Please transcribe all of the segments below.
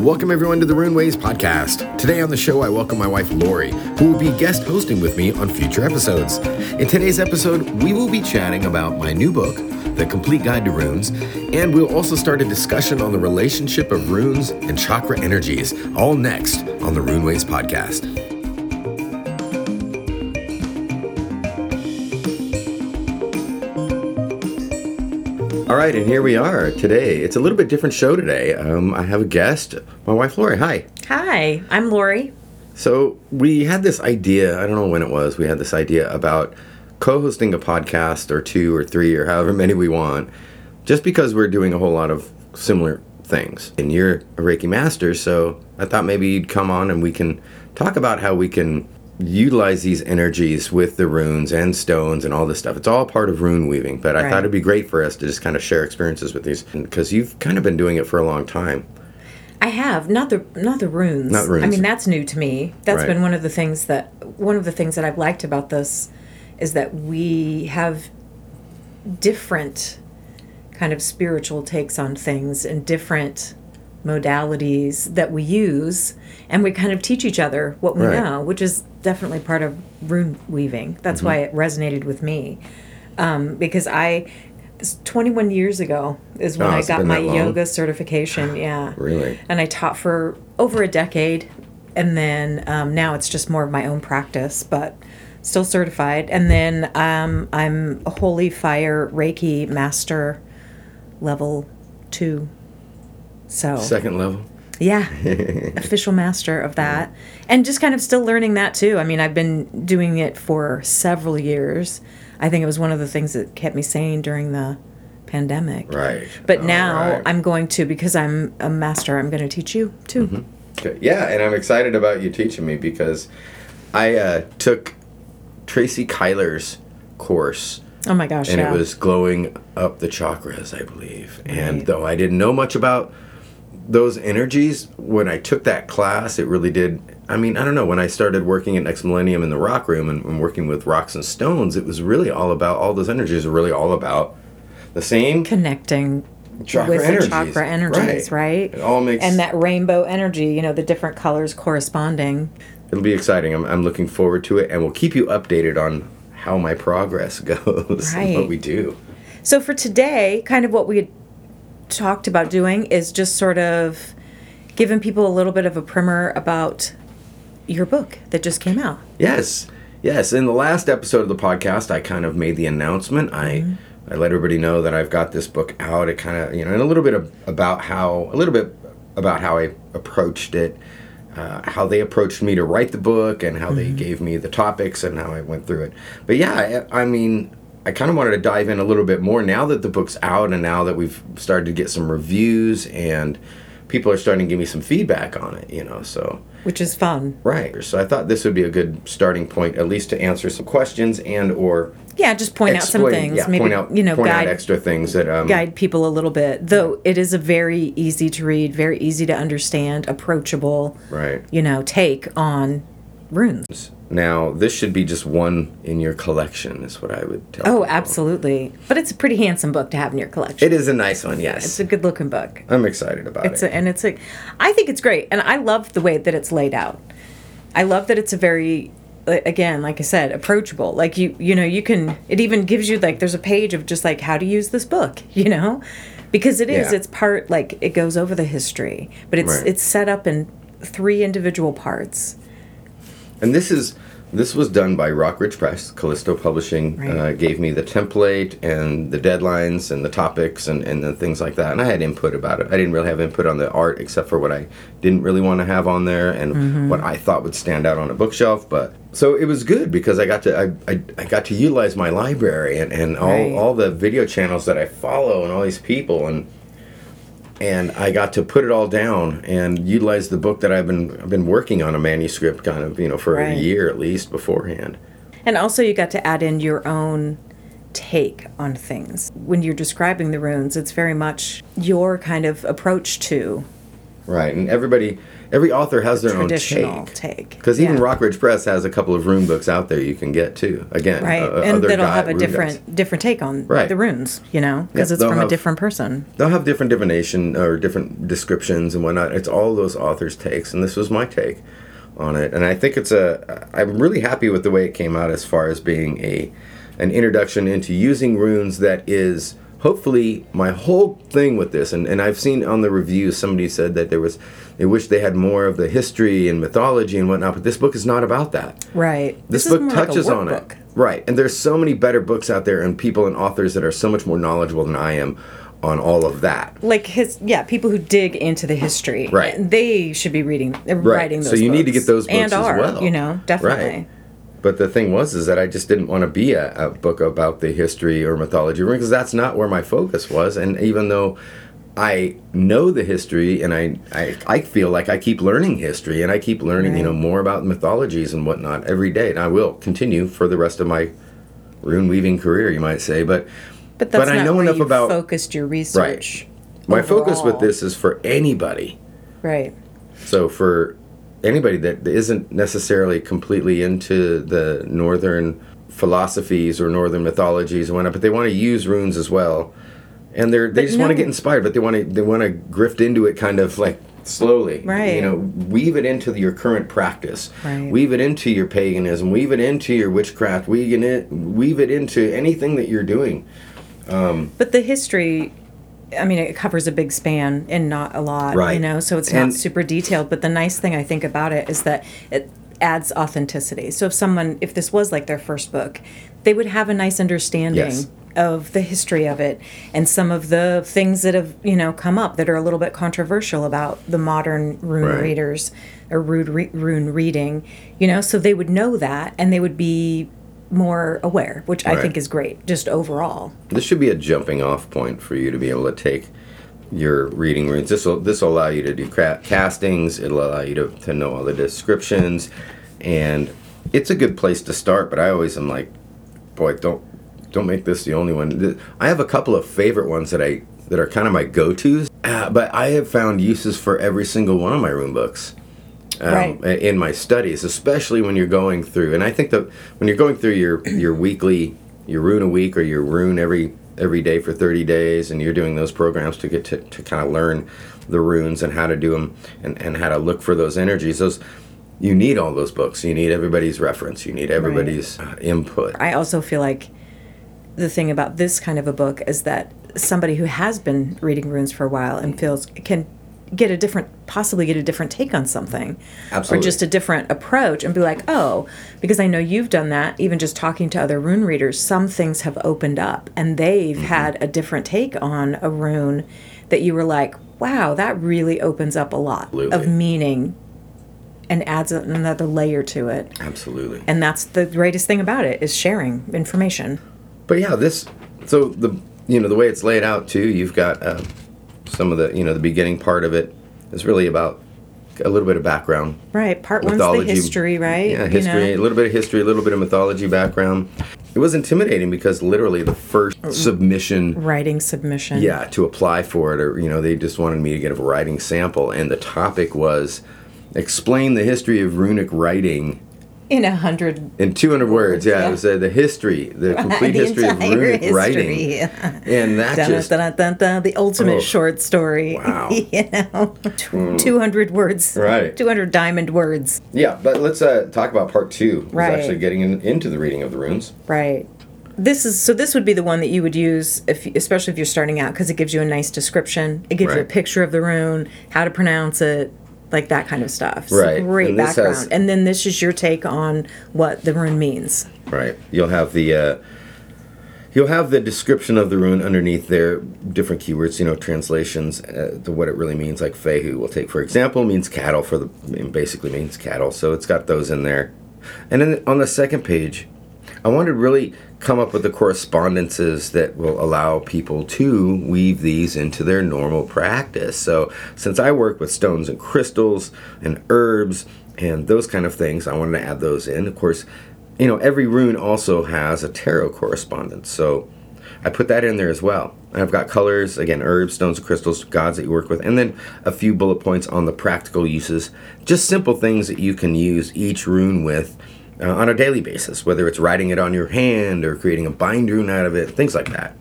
Welcome everyone to the Rune Ways podcast. Today on the show, I welcome my wife Laurie, who will be guest hosting with me on future episodes. In today's episode, we will be chatting about my new book, The Complete Guide to Runes, and we'll also start a discussion on the relationship of runes and chakra energies, all next on the Rune Ways podcast. All right, and here we are today. It's a little bit different show today. Um, I have a guest, my wife Laurie. Hi. Hi, I'm Laurie. So we had this idea. I don't know when it was. We had this idea about co-hosting a podcast or two or three or however many we want, just because we're doing a whole lot of similar things. And you're a Reiki master, so I thought maybe you'd come on and we can talk about how we can utilize these energies with the runes and stones and all this stuff. It's all part of rune weaving, but I Right. thought it'd be great for us to just kind of share experiences with these because you've kind of been doing it for a long time. I have not the not the runes. Not runes. I mean, that's new to me. That's Right. been one of the things that one of the things that I've liked about this is that we have different kind of spiritual takes on things and different modalities that we use and we kind of teach each other what we Right. know which is definitely part of rune weaving that's Mm-hmm. why it resonated with me um, because i 21 years ago is when Oh, i got my yoga certification yeah Really? and i taught for over a decade and then um, now it's just more of my own practice but still certified and then um, i'm a holy fire reiki master level two so Second level. Yeah. Official master of that. And just kind of still learning that too. I mean i've been doing it for several years. I think it was one of the things that kept me sane during the pandemic. Right. but All now right. i'm going to because i'm a master i'm going to teach you too. Okay. Yeah, and I'm excited about you teaching me because I uh, took Tracy Kyler's course. Oh my gosh and yeah. it was glowing up the chakras, I believe. And though I didn't know much about those energies, when I took that class, it really did. I mean, I don't know. When I started working at Next Millennium in the rock room and, and working with rocks and stones, it was really all about all those energies are really all about the same connecting chakra with energies. the chakra energies right, It all makes and that rainbow energy you know the different colors corresponding It'll be exciting. I'm, I'm looking forward to it, and we'll keep you updated on how my progress goes and what we do. So for today, kind of what we had talked about doing is just sort of giving people a little bit of a primer about your book that just came out. Yes, yes. In the last episode of the podcast, I kind of made the announcement. I I let everybody know that I've got this book out. It kind of you know, and a little bit of, about how a little bit about how I approached it. Uh, how they approached me to write the book and how they gave me the topics and how I went through it. But yeah, I, I mean, I kind of wanted to dive in a little bit more now that the book's out and now that we've started to get some reviews and people are starting to give me some feedback on it, you know, so. Which is fun. Right. So I thought this would be a good starting point, at least to answer some questions and or Yeah, just point out some things. Yeah, Maybe point out, you know, point out guide extra things that um, guide people a little bit. Though it is a very easy to read, very easy to understand, approachable, Right. you know, take on runes. Now this should be just one in your collection, is what I would tell. Oh, people. absolutely. But it's a pretty handsome book to have in your collection. It is a nice one. Yes, It's a good looking book. I'm excited about It's it. a, and it's a, I think it's great, and I love the way that it's laid out. I love that it's a very, again, like I said, approachable. Like you, you know, you can. It even gives you like there's a page of just like how to use this book, you know, because it is. Yeah. It's part like it goes over the history, but it's Right. it's set up in three individual parts. And this is this was done by Rockridge Press. Callisto Publishing Right. uh, gave me the template and the deadlines and the topics and, and the things like that. And I had input about it. I didn't really have input on the art except for what I didn't really want to have on there and Mm-hmm. what I thought would stand out on a bookshelf. But so it was good because I got to I, I, I got to utilize my library and, and all, Right. all the video channels that I follow and all these people and and I got to put it all down and utilize the book that I've been I've been working on a manuscript kind of you know for a year at least beforehand. And also, you got to add in your own take on things. When you're describing the runes, it's very much your kind of approach to Right, and everybody, every author has their own Traditional take. take. Because even Yeah. Rockridge Press has a couple of rune books out there you can get too. Again, Right, uh, and other that'll have a different guys. different take on Right. the runes, you know, because Yeah, it's from have- a different person. They'll have different divination or different descriptions and whatnot. It's all those authors' takes, and this was my take on it. And I think it's a. I'm really happy with the way it came out as far as being a an introduction into using runes that is hopefully my whole thing with this and, and i've seen on the reviews somebody said that there was they wish they had more of the history and mythology and whatnot but this book is not about that Right. this, is book more like touches on it right and there's so many better books out there and people and authors that are so much more knowledgeable than i am on all of that Like his, yeah, people who dig into the history, Right. They should be reading, Right. writing those. So you need to get those books and as are, well. You know, definitely. Right. But the thing was, is that I just didn't want to be a, a book about the history or mythology because that's not where my focus was. And even though I know the history and I, I, I feel like I keep learning history and I keep learning, you know, more about mythologies and whatnot every day. And I will continue for the rest of my rune weaving career, you might say. But, But that's but I know enough you about focused your research. Right. my focus with this is for anybody. Right. So for anybody that isn't necessarily completely into the northern philosophies or northern mythologies and whatnot, but they want to use runes as well, and they're they But just want to get inspired, but they want to they want to grift into it kind of like slowly, Right. You know, weave it into your current practice, Right. weave it into your paganism, weave it into your witchcraft, weave it weave it into anything that you're doing. Um, but the history, I mean, it covers a big span and not a lot, Right. you know, so it's And- not super detailed. But the nice thing I think about it is that it adds authenticity. So if someone, if this was like their first book, they would have a nice understanding. Yes. Of the history of it and some of the things that have you know come up that are a little bit controversial about the modern rune Right. readers or rune, re- rune reading, you know, so they would know that and they would be more aware, which I think is great, just overall. This should be a jumping off point for you to be able to take your reading rooms. This will this will allow you to do cra- castings. It'll allow you to, to know all the descriptions, and it's a good place to start. But I always am like, boy, don't don't make this the only one. I have a couple of favorite ones that I that are kind of my go tos, uh, but I have found uses for every single one of my room books um, Right. in my studies, especially when you're going through. And I think that when you're going through your your weekly, your rune a week or your rune every every day for 30 days, and you're doing those programs to get to, to kind of learn the runes and how to do them and, and how to look for those energies. Those you need all those books. You need everybody's reference. You need everybody's uh, input. I also feel like the thing about this kind of a book is that somebody who has been reading runes for a while and feels can get a different possibly get a different take on something Absolutely. or just a different approach and be like oh because i know you've done that even just talking to other rune readers some things have opened up and they've Mm-hmm. had a different take on a rune that you were like wow that really opens up a lot Absolutely. of meaning and adds another layer to it Absolutely. and that's the greatest thing about it is sharing information But yeah, this so the you know the way it's laid out too. You've got uh, some of the you know the beginning part of it is really about a little bit of background. Right. Part one's the mythology. history, right? Yeah, You history, a little bit of history, a little bit of mythology background. It was intimidating because literally the first oh. submission, Writing submission. yeah, to apply for it, or you know, they just wanted me to get a writing sample, and the topic was explain the history of runic writing In a hundred. in 200 words. Yeah, yeah. it was uh, the history, the complete the history of runic history. writing, and that Dun, just dun, dun, dun, the ultimate Oh. short story. Wow. You know, two hundred words. Right. Two hundred diamond words. yeah. But let's uh, talk about part two. Right. actually getting in, into the reading of the runes. Right. This is so. This would be the one that you would use, if especially if you're starting out, because it gives you a nice description. It gives you a picture of the rune, how to pronounce it, like that kind of stuff. It's Right. Great And background. has- and then this is your take on what the rune means. Right. You'll have the uh, you'll have the description of the rune underneath there, different keywords, you know, translations uh, to what it really means. Like Fehu, we'll take for example, means cattle for the basically means cattle. So it's got those in there. And then on the second page, I wanted to really come up with the correspondences that will allow people to weave these into their normal practice. So, since I work with stones and crystals and herbs and those kind of things, I wanted to add those in. Of course, you know, every rune also has a tarot correspondence. So, I put that in there as well. I've got colors, again, herbs, stones, crystals, gods that you work with, and then a few bullet points on the practical uses. Just simple things that you can use each rune with uh, on a daily basis, whether it's writing it on your hand or creating a bind rune out of it, things like that.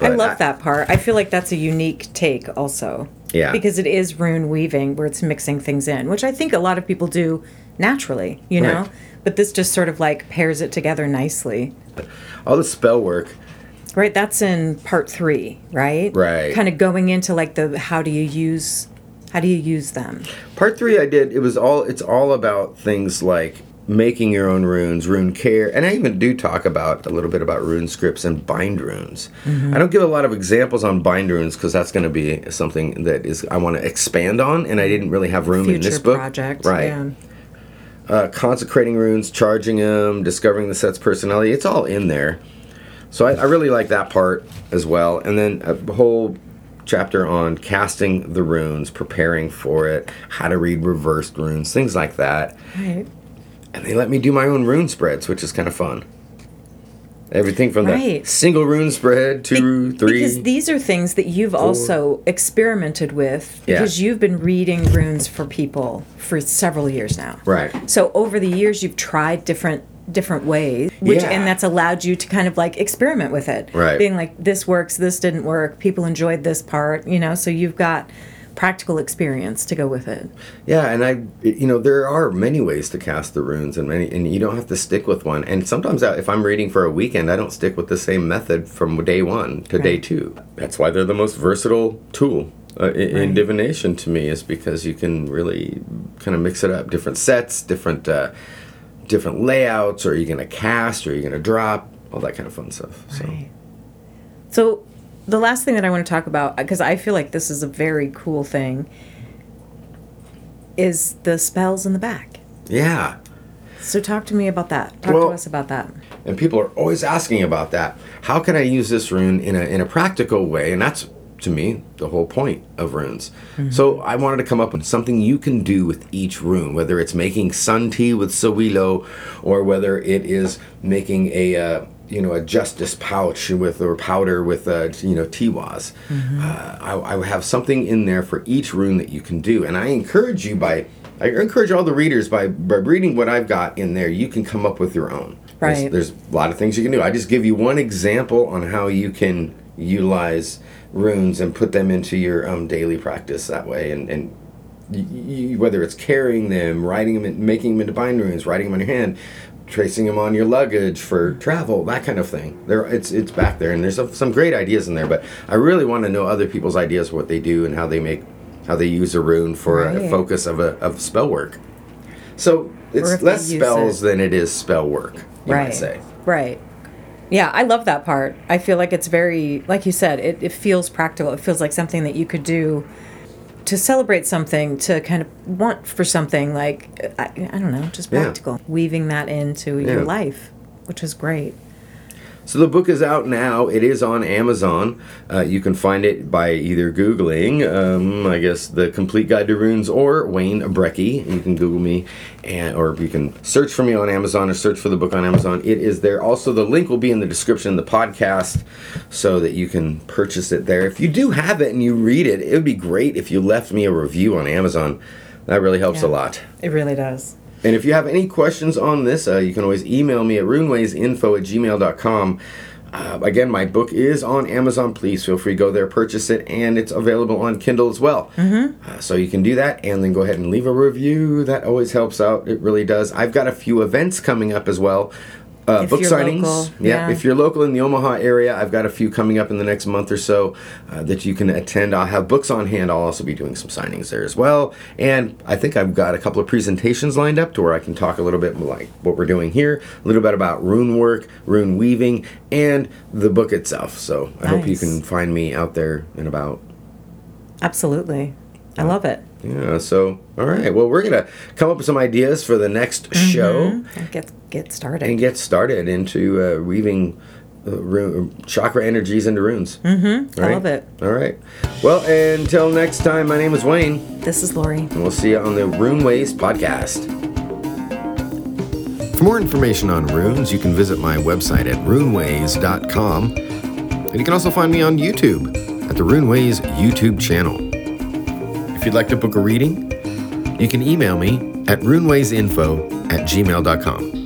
I But love that part. I feel like that's a unique take also. Yeah. Because it is rune weaving where it's mixing things in, which I think a lot of people do naturally, you know? Right. But this just sort of like pairs it together nicely. All the spell work, Right, that's in part 3, right? Right. Kind of going into like the how do you use how do you use them? Part three, I did. It was all. It's all about things like making your own runes, rune care, and I even do talk about a little bit about rune scripts and bind runes. I don't give a lot of examples on bind runes because that's going to be something that is I want to expand on, and I didn't really have room in this book. project. right? Yeah. Uh, consecrating runes, charging them, discovering the set's personality. It's all in there. So I, I really like that part as well, and then a whole chapter on casting the runes, preparing for it, how to read reversed runes, things like that. Right. And they let me do my own rune spreads, which is kind of fun. Everything from the single rune spread, two, Be- three. Because these are things that you've also experimented with Yeah. because you've been reading runes for people for several years now. right. So over the years you've tried different different ways which Yeah. and that's allowed you to kind of like experiment with it. Right. Being like this works, this didn't work, people enjoyed this part, you know, so you've got practical experience to go with it. Yeah, and I, you know, there are many ways to cast the runes, and many, and you don't have to stick with one. And sometimes, I, if I'm reading for a weekend, I don't stick with the same method from day one to day two. That's why they're the most versatile tool uh, in, in divination to me, is because you can really kind of mix it up, different sets, different, uh, different layouts. Or are you going to cast? Or are you going to drop? All that kind of fun stuff. So. Right. So, the last thing that I want to talk about, because I feel like this is a very cool thing, is the spells in the back. Yeah. So, talk to me about that. Talk Well- to us about that. and people are always asking about that. How can I use this rune in a in a practical way? And that's to me the whole point of runes. So I wanted to come up with something you can do with each rune, whether it's making sun tea with Sowilo, or whether it is making a uh, you know a justice pouch with or powder with uh, you know Tiwaz. Uh, I, I have something in there for each rune that you can do, and I encourage you by. I encourage all the readers by, by reading what I've got in there, you can come up with your own. There's- Right. There's, a lot of things you can do. I just give you one example on how you can utilize runes and put them into your um, daily practice that way. And, and whether it's carrying them, writing them, in, making them into bind runes, writing them on your hand, tracing them on your luggage for travel, that kind of thing. There, it's it's back there, and there's some- some great ideas in there. But I really want to know other people's ideas, what they do, and how they make, how they use a rune for a focus of a of spell work. So it's less spells it- than it is spell work. You right. might say. Right. Yeah, I love that part. I feel like it's very, like you said, it, it feels practical. It feels like something that you could do to celebrate something, to kind of want for something like, I, I don't know, just Yeah. practical. Weaving that into Yeah. your life, which is great. So the book is out now. It is on Amazon. Uh, you can find it by either Googling, um, I guess, the Complete Guide to Runes or Wayne Brekke. You can Google me, and or you can search for me on Amazon or search for the book on Amazon. It is there. Also, the link will be in the description of the podcast, so that you can purchase it there. If you do have it and you read it, it would be great if you left me a review on Amazon. That really helps a lot. It really does. And if you have any questions on this, uh, you can always email me at runewaysinfo at gmail.com. Uh, again, my book is on Amazon. Please feel free to go there, purchase it, and it's available on Kindle as well. Mm-hmm. Uh, so you can do that and then go ahead and leave a review. That always helps out. It really does. I've got a few events coming up as well. Uh, book signings. local, yeah, yeah. if you're local in the Omaha area, I've got a few coming up in the next month or so uh, that you can attend. I'll have books on hand. I'll also be doing some signings there as well. And I think I've got a couple of presentations lined up to where I can talk a little bit like what we're doing here, a little bit about rune work, rune weaving, and the book itself. So I hope you can find me out there and about. Absolutely. I love it. Yeah, so all right. Well, we're gonna come up with some ideas for the next show And get get started. and get started into uh, weaving uh, rune, chakra energies into runes. Mm-hmm. I love it. All right. Well, until next time, my name is Wayne, This is Laurie. and we'll see you on the Rune Ways podcast. For more information on runes, you can visit my website at runeways.com. And you can also find me on YouTube at the Runeways YouTube channel. If you'd like to book a reading, you can email me at runewaysinfo at gmail.com.